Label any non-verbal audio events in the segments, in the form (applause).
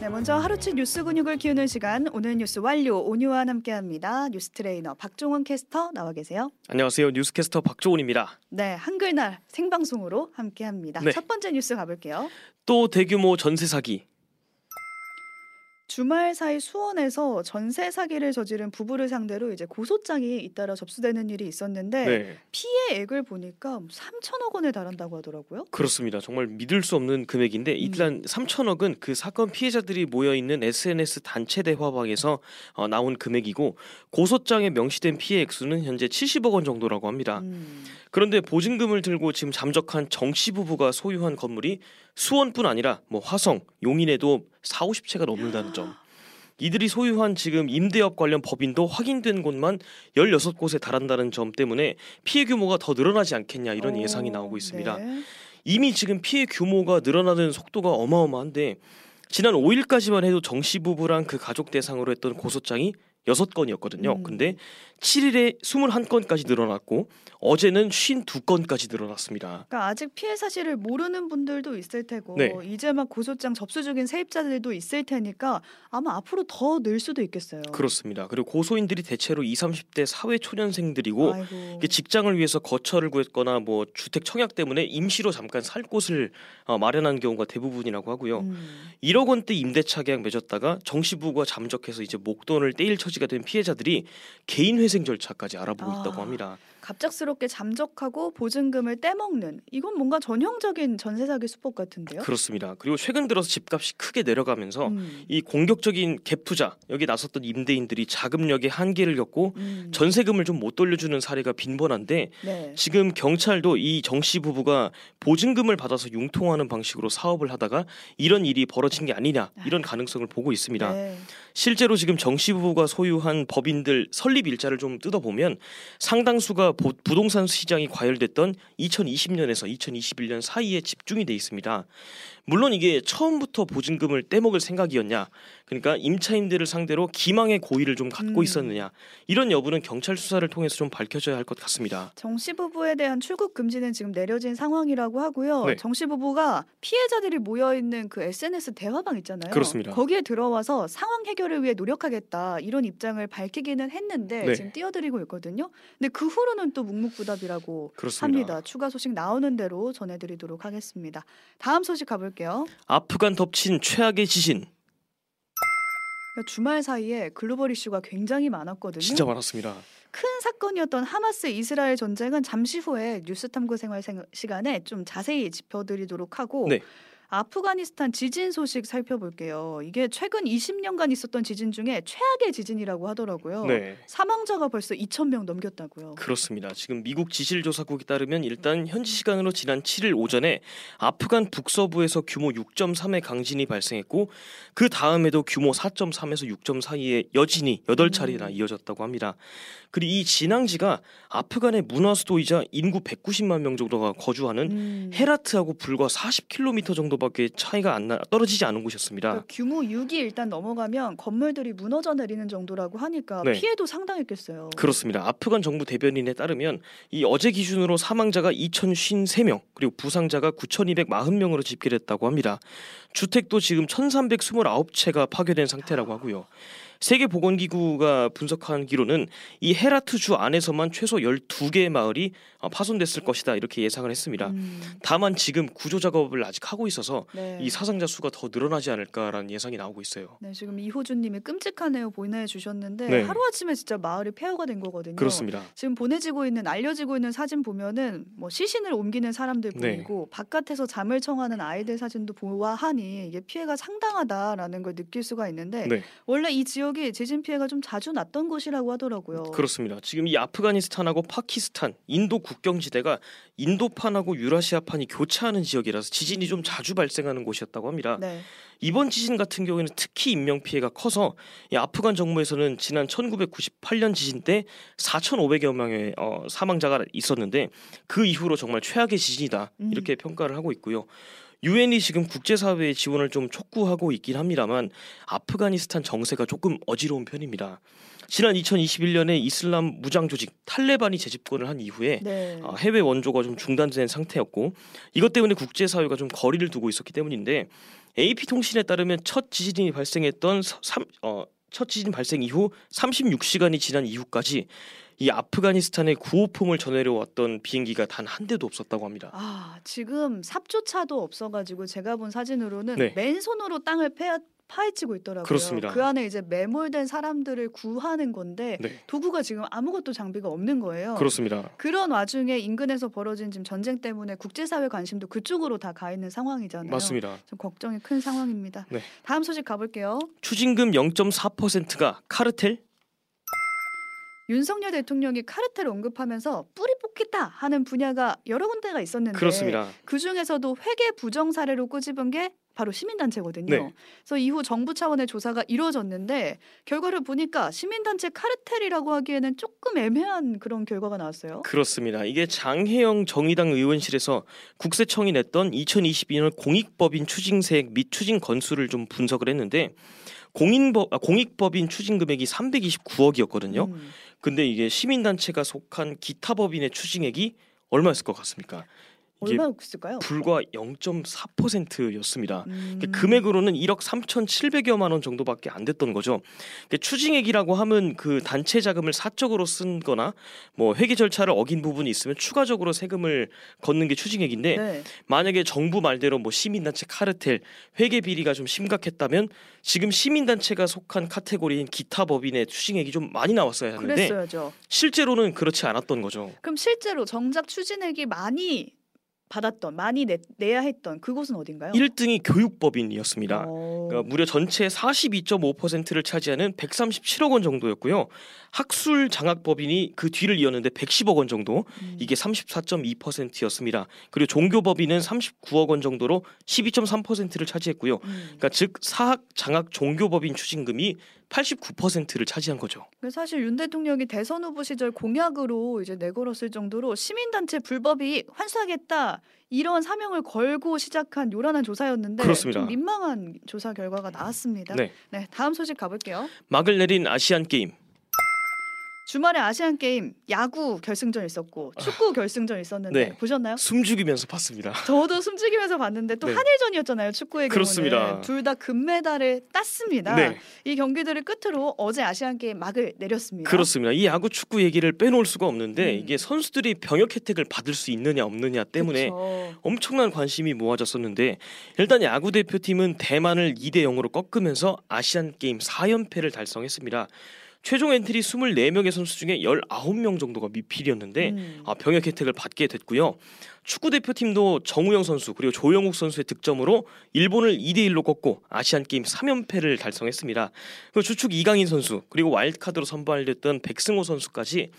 네, 먼저 하루치 뉴스 근육을 키우는 시간 오늘 뉴스 완료 오뉴완 함께합니다. 뉴스 트레이너 박조원 캐스터 나와 계세요. 안녕하세요. 뉴스 캐스터 박조원입니다. 네, 한글날 생방송으로 함께합니다. 네. 첫 번째 뉴스 가볼게요. 또 대규모 전세 사기. 주말 사이 수원에서 전세 사기를 저지른 부부를 상대로 이제 고소장이 잇따라 접수되는 일이 있었는데 네. 피해액을 보니까 3천억 원에 달한다고 하더라고요. 그렇습니다. 정말 믿을 수 없는 금액인데 일단 3천억은 그 사건 피해자들이 모여 있는 SNS 단체 대화방에서 어, 나온 금액이고 고소장에 명시된 피해 액수는 현재 70억 원 정도라고 합니다. 음, 그런데 보증금을 들고 지금 잠적한 정씨 부부가 소유한 건물이 수원뿐 아니라 뭐 화성, 용인에도 4, 50채가 넘는다는 점. 이들이 소유한 지금 임대업 관련 법인도 확인된 곳만 16곳에 달한다는 점 때문에 피해 규모가 더 늘어나지 않겠냐 이런 어, 예상이 나오고 있습니다. 네. 이미 지금 피해 규모가 늘어나는 속도가 어마어마한데 지난 5일까지만 해도 정씨 부부랑 그 가족 대상으로 했던 고소장이 6건이었거든요. 음. 근데 7일에 21건까지 늘어났고 어제는 52건까지 늘어났습니다. 그러니까 아직 피해 사실을 모르는 분들도 있을 테고 네. 이제 막 고소장 접수 중인 세입자들도 있을 테니까 아마 앞으로 더 늘 수도 있겠어요. 그렇습니다. 그리고 고소인들이 대체로 20, 30대 사회 초년생들이고. 이게 직장을 위해서 거처를 구했거나 뭐 주택 청약 때문에 임시로 잠깐 살 곳을 어, 마련한 경우가 대부분이라고 하고요. 음. 1억 원대 임대차 계약 맺었다가 정시부가 잠적해서 이제 목돈을 떼일 처지 가 된 피해자들이 개인 회생 절차까지 알아보고 아. 있다고 합니다. 갑작스럽게 잠적하고 보증금을 떼먹는 이건 뭔가 전형적인 전세 사기 수법 같은데요. 그렇습니다. 그리고 최근 들어서 집값이 크게 내려가면서 음. 이 공격적인 갭 투자 여기 나섰던 임대인들이 자금력의 한계를 겪고 음. 전세금을 좀 못 돌려주는 사례가 빈번한데 네. 지금 경찰도 이 정 씨 부부가 보증금을 받아서 융통하는 방식으로 사업을 하다가 이런 일이 벌어진 게 아니냐 이런 가능성을 보고 있습니다. 네. 실제로 지금 정씨 부부가 소유한 법인들 설립 일자를 좀 뜯어보면 상당수가 보- 부동산 시장이 과열됐던 2020년에서 2021년 사이에 집중이 돼 있습니다. 물론 이게 처음부터 보증금을 떼먹을 생각이었냐, 그러니까 임차인들을 상대로 기망의 고의를 좀 갖고 음. 있었느냐 이런 여부는 경찰 수사를 통해서 좀 밝혀져야 할 것 같습니다. 정씨 부부에 대한 출국 금지는 지금 내려진 상황이라고 하고요. 네. 정씨 부부가 피해자들이 모여 있는 그 SNS 대화방 있잖아요. 그렇습니다. 거기에 들어와서 상황 해결 을 위해 노력하겠다 이런 입장을 밝히기는 했는데 네. 지금 띄워드리고 있거든요. 근데 그 후로는 또 묵묵부답이라고 그렇습니다. 합니다. 추가 소식 나오는 대로 전해드리도록 하겠습니다. 다음 소식 가볼게요. 아프간 덮친 최악의 지진 그러니까 주말 사이에 글로벌 이슈가 굉장히 많았거든요. 진짜 많았습니다. 큰 사건이었던 하마스 이스라엘 전쟁은 잠시 후에 뉴스 탐구 생활 생- 시간에 좀 자세히 짚어드리도록 하고 네. 아프가니스탄 지진 소식 살펴볼게요. 이게 최근 20년간 있었던 지진 중에 최악의 지진이라고 하더라고요. 네. 사망자가 벌써 2천 명 넘겼다고요. 그렇습니다. 지금 미국 지질조사국에 따르면 일단 현지 시간으로 지난 7일 오전에 아프간 북서부에서 규모 6.3의 강진이 발생했고 그 다음에도 규모 4.3에서 6점 사이의 여진이 8차례나 음. 이어졌다고 합니다. 그리고 이 진앙지가 아프간의 문화 수도이자 인구 190만 명 정도가 거주하는 음. 헤라트하고 불과 40km 정도 밖에 차이가 안 나, 떨어지지 않은 곳이었습니다. 그러니까 규모 6이 일단 넘어가면 건물들이 무너져 내리는 정도라고 하니까 네. 피해도 상당했겠어요. 그렇습니다. 아프간 정부 대변인에 따르면 이 어제 기준으로 사망자가 2,053명 그리고 부상자가 9,240명으로 집계됐다고 합니다. 주택도 지금 1,329채가 파괴된 상태라고 하고요. 세계보건기구가 분석하기로는 이 헤라트 주 안에서만 최소 12개의 마을이 어, 파손됐을 것이다 이렇게 예상을 했습니다. 음. 다만 지금 구조 작업을 아직 하고 있어서 네. 이 사상자 수가 더 늘어나지 않을까라는 예상이 나오고 있어요. 네, 지금 이호준님이 끔찍하네요 보내주셨는데 네. 하루 아침에 진짜 마을이 폐허가 된 거거든요. 그렇습니다. 지금 보내지고 있는 알려지고 있는 사진 보면은 뭐 시신을 옮기는 사람들 네. 보이고 바깥에서 잠을 청하는 아이들 사진도 보아하니 이게 피해가 상당하다라는 걸 느낄 수가 있는데 네. 원래 이 지역 이 지진 피해가 좀 자주 났던 곳이라고 하더라고요. 그렇습니다. 지금 이 아프가니스탄하고 파키스탄, 인도 국경 지대가 인도판하고 유라시아판이 교차하는 지역이라서 지진이 좀 자주 발생하는 곳이었다고 합니다. 네. 이번 지진 같은 경우에는 특히 인명 피해가 커서 이 아프간 정부에서는 지난 1998년 지진 때 4,500여 명의 어, 사망자가 있었는데 그 이후로 정말 최악의 지진이다 음. 이렇게 평가를 하고 있고요. 유엔이 지금 국제사회의 지원을 좀 촉구하고 있긴 합니다만 아프가니스탄 정세가 조금 어지러운 편입니다. 지난 2021년에 이슬람 무장 조직 탈레반이 재집권을 한 이후에 네. 아, 해외 원조가 좀 중단된 상태였고 이것 때문에 국제사회가 좀 거리를 두고 있었기 때문인데 AP 통신에 따르면 첫 지진이 발생했던 3, 어, 첫 지진 발생 이후 36시간이 지난 이후까지 이 아프가니스탄의 구호품을 전해려왔던 비행기가 단 한 대도 없었다고 합니다. 아 지금 삽조차도 없어가지고 제가 본 사진으로는 네. 맨손으로 땅을 패, 파헤치고 있더라고요. 그렇습니다. 그 안에 이제 매몰된 사람들을 구하는 건데 네, 도구가 지금 아무것도 장비가 없는 거예요. 그렇습니다. 그런 와중에 인근에서 벌어진 지금 전쟁 때문에 국제사회 관심도 그쪽으로 다 가 있는 상황이잖아요. 맞습니다. 좀 걱정이 큰 상황입니다. 네. 다음 소식 가볼게요. 추징금 0.4%가 카르텔? 윤석열 대통령이 카르텔 언급하면서 뿌리 뽑겠다 하는 분야가 여러 군데가 있었는데 그렇습니다. 그 중에서도 회계 부정 사례로 꼬집은 게 바로 시민단체거든요. 네. 그래서 이후 정부 차원의 조사가 이루어졌는데 결과를 보니까 시민단체 카르텔이라고 하기에는 조금 애매한 그런 결과가 나왔어요. 그렇습니다. 이게 장혜영 정의당 의원실에서 국세청이 냈던 2022년 공익법인 추징세액 및 추징 건수를 좀 분석을 했는데 공인법 아, 공익법인 추징 금액이 329억이었거든요. 음. 근데 이게 시민단체가 속한 기타 법인의 추징액이 얼마였을 것 같습니까? 이게 얼마였을까요? 불과 0.4%였습니다. 음. 금액으로는 1억 3,700여만 원 정도밖에 안 됐던 거죠. 그러니까 추징액이라고 하면 그 단체 자금을 사적으로 쓴거나 뭐 회계 절차를 어긴 부분이 있으면 추가적으로 세금을 걷는 게 추징액인데 네. 만약에 정부 말대로 뭐 시민단체 카르텔 회계 비리가 좀 심각했다면 지금 시민단체가 속한 카테고리인 기타 법인의 추징액이 좀 많이 나왔어야 하는데 그랬어야죠. 실제로는 그렇지 않았던 거죠. 그럼 실제로 정작 추진액이 많이 받았던 많이 내, 내야 했던 그곳은 어딘가요? 1등이 교육법인이었습니다. 어. 그러니까 무려 전체 42.5%를 차지하는 137억 원 정도였고요. 학술 장학법인이 그 뒤를 이었는데 110억 원 정도, 음. 이게 34.2%였습니다. 그리고 종교법인은 39억 원 정도로 12.3%를 차지했고요. 음. 그러니까 즉 사학 장학 종교법인 추징금이 89%를 차지한 거죠. 그 사실 윤 대통령이 대선 후보 시절 공약으로 이제 내걸었을 정도로 시민단체 불법이 환수하겠다 이런 사명을 걸고 시작한 요란한 조사였는데 그렇습니다. 좀 민망한 조사 결과가 나왔습니다. 네. 다음 소식 가볼게요. 막을 내린 아시안 게임. 주말에 아시안 게임 야구 결승전 있었고 축구 결승전 있었는데 네. 보셨나요? 숨죽이면서 봤습니다. 저도 숨죽이면서 봤는데 또 네. 한일전이었잖아요 축구의. 경우는 둘 다 금메달을 땄습니다. 네. 이 경기들을 끝으로 어제 아시안 게임 막을 내렸습니다. 그렇습니다. 이 야구 축구 얘기를 빼놓을 수가 없는데 음. 이게 선수들이 병역 혜택을 받을 수 있느냐 없느냐 때문에 그쵸. 엄청난 관심이 모아졌었는데 일단 야구 대표팀은 대만을 2대 0으로 꺾으면서 아시안 게임 4연패를 달성했습니다. 최종 엔트리 24명의 선수 중에 19명 정도가 미필이었는데 음. 아, 병역 혜택을 받게 됐고요. 축구 대표팀도 정우영 선수 그리고 조영욱 선수의 득점으로 일본을 2대 1로 꺾고 아시안 게임 3연패를 달성했습니다. 그 주축 이강인 선수 그리고 와일드카드로 선발됐던 백승호 선수까지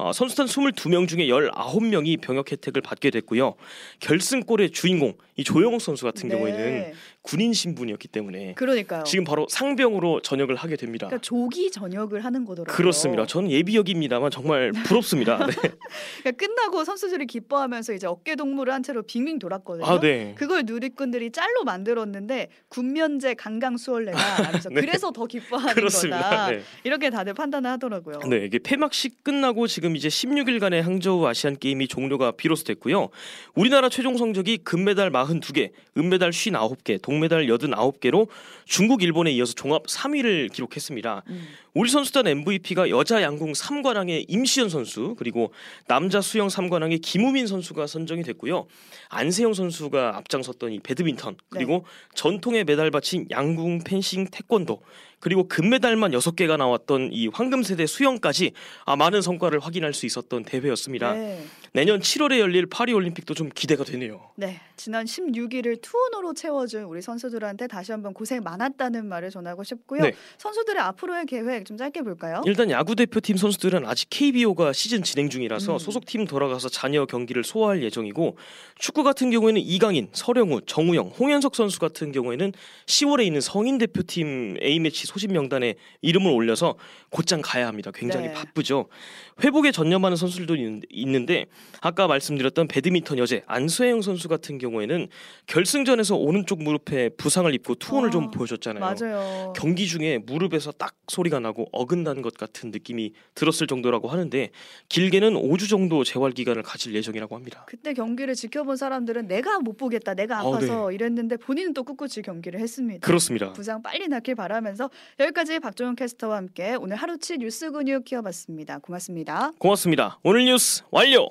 어, 선수단 22명 중에 19명이 병역 혜택을 받게 됐고요. 결승골의 주인공 이 조영욱 선수 같은 네. 경우에는 군인 신분이었기 때문에 그러니까요. 지금 바로 상병으로 전역을 하게 됩니다. 그러니까 조기 전역을 하는 거더라고요. 그렇습니다. 저는 예비역입니다만 정말 부럽습니다. (laughs) 네. 그러니까 끝나고 선수들이 기뻐하면서 이제 어깨 동무를 한 채로 빙빙 돌았거든요. 아, 네. 그걸 누리꾼들이 짤로 만들었는데 군면제 강강수월래가 (laughs) 네. 그래서 더 기뻐하는 그렇습니다. 거다. 네. 이렇게 다들 판단을 하더라고요. 네, 이게 폐막식 끝나고 지금 이제 16일간의 항저우 아시안 게임이 종료가 비로소 됐고요. 우리나라 최종 성적이 금메달 42개, 은메달 59개, 동메달 89개로 중국, 일본에 이어서 종합 3위를 기록했습니다. 음. 우리 선수단 MVP가 여자 양궁 3관왕의 임시연 선수 그리고 남자 수영 3관왕의 김우민 선수가 선정이 됐고요. 안세영 선수가 앞장섰던 이 배드민턴 그리고 전통의 메달 받친 양궁, 펜싱, 태권도 그리고 금메달만 6개가 나왔던 이 황금 세대 수영까지 아, 많은 성과를 확인할 수 있었던 대회였습니다. 네. 내년 7월에 열릴 파리 올림픽도 좀 기대가 되네요. 네, 지난 16일을 투혼으로 채워준 우리 선수들한테 다시 한번 고생 많았다는 말을 전하고 싶고요. 네. 선수들의 앞으로의 계획 좀 짧게 볼까요? 일단 야구 대표팀 선수들은 아직 KBO가 시즌 진행 중이라서 음. 소속팀 돌아가서 잔여 경기를 소화할 예정이고 축구 같은 경우에는 이강인, 서령우, 정우영, 홍현석 선수 같은 경우에는 10월에 있는 성인 대표팀 A 매치 소집 명단에 이름을 올려서 곧장 가야 합니다. 굉장히 네. 바쁘죠. 회복에 전념하는 선수들도 있는- 있는데 아까 말씀드렸던 배드민턴 여제 안수영 선수 같은 경우에는 결승전에서 오른쪽 무릎에 부상을 입고 투혼을 아, 좀 보여줬잖아요. 맞아요. 경기 중에 무릎에서 딱 소리가 나고 어긋난 것 같은 느낌이 들었을 정도라고 하는데 길게는 5주 정도 재활 기간을 가질 예정이라고 합니다. 그때 경기를 지켜본 사람들은 내가 못 보겠다, 내가 어, 아파서 이랬는데 본인은 또 꿋꿋이 경기를 했습니다. 그렇습니다. 부상 빨리 낫길 바라면서 여기까지 박종현 캐스터와 함께 오늘 하루치 뉴스 근육 키워봤습니다. 고맙습니다. 고맙습니다. 오늘 뉴스 완료.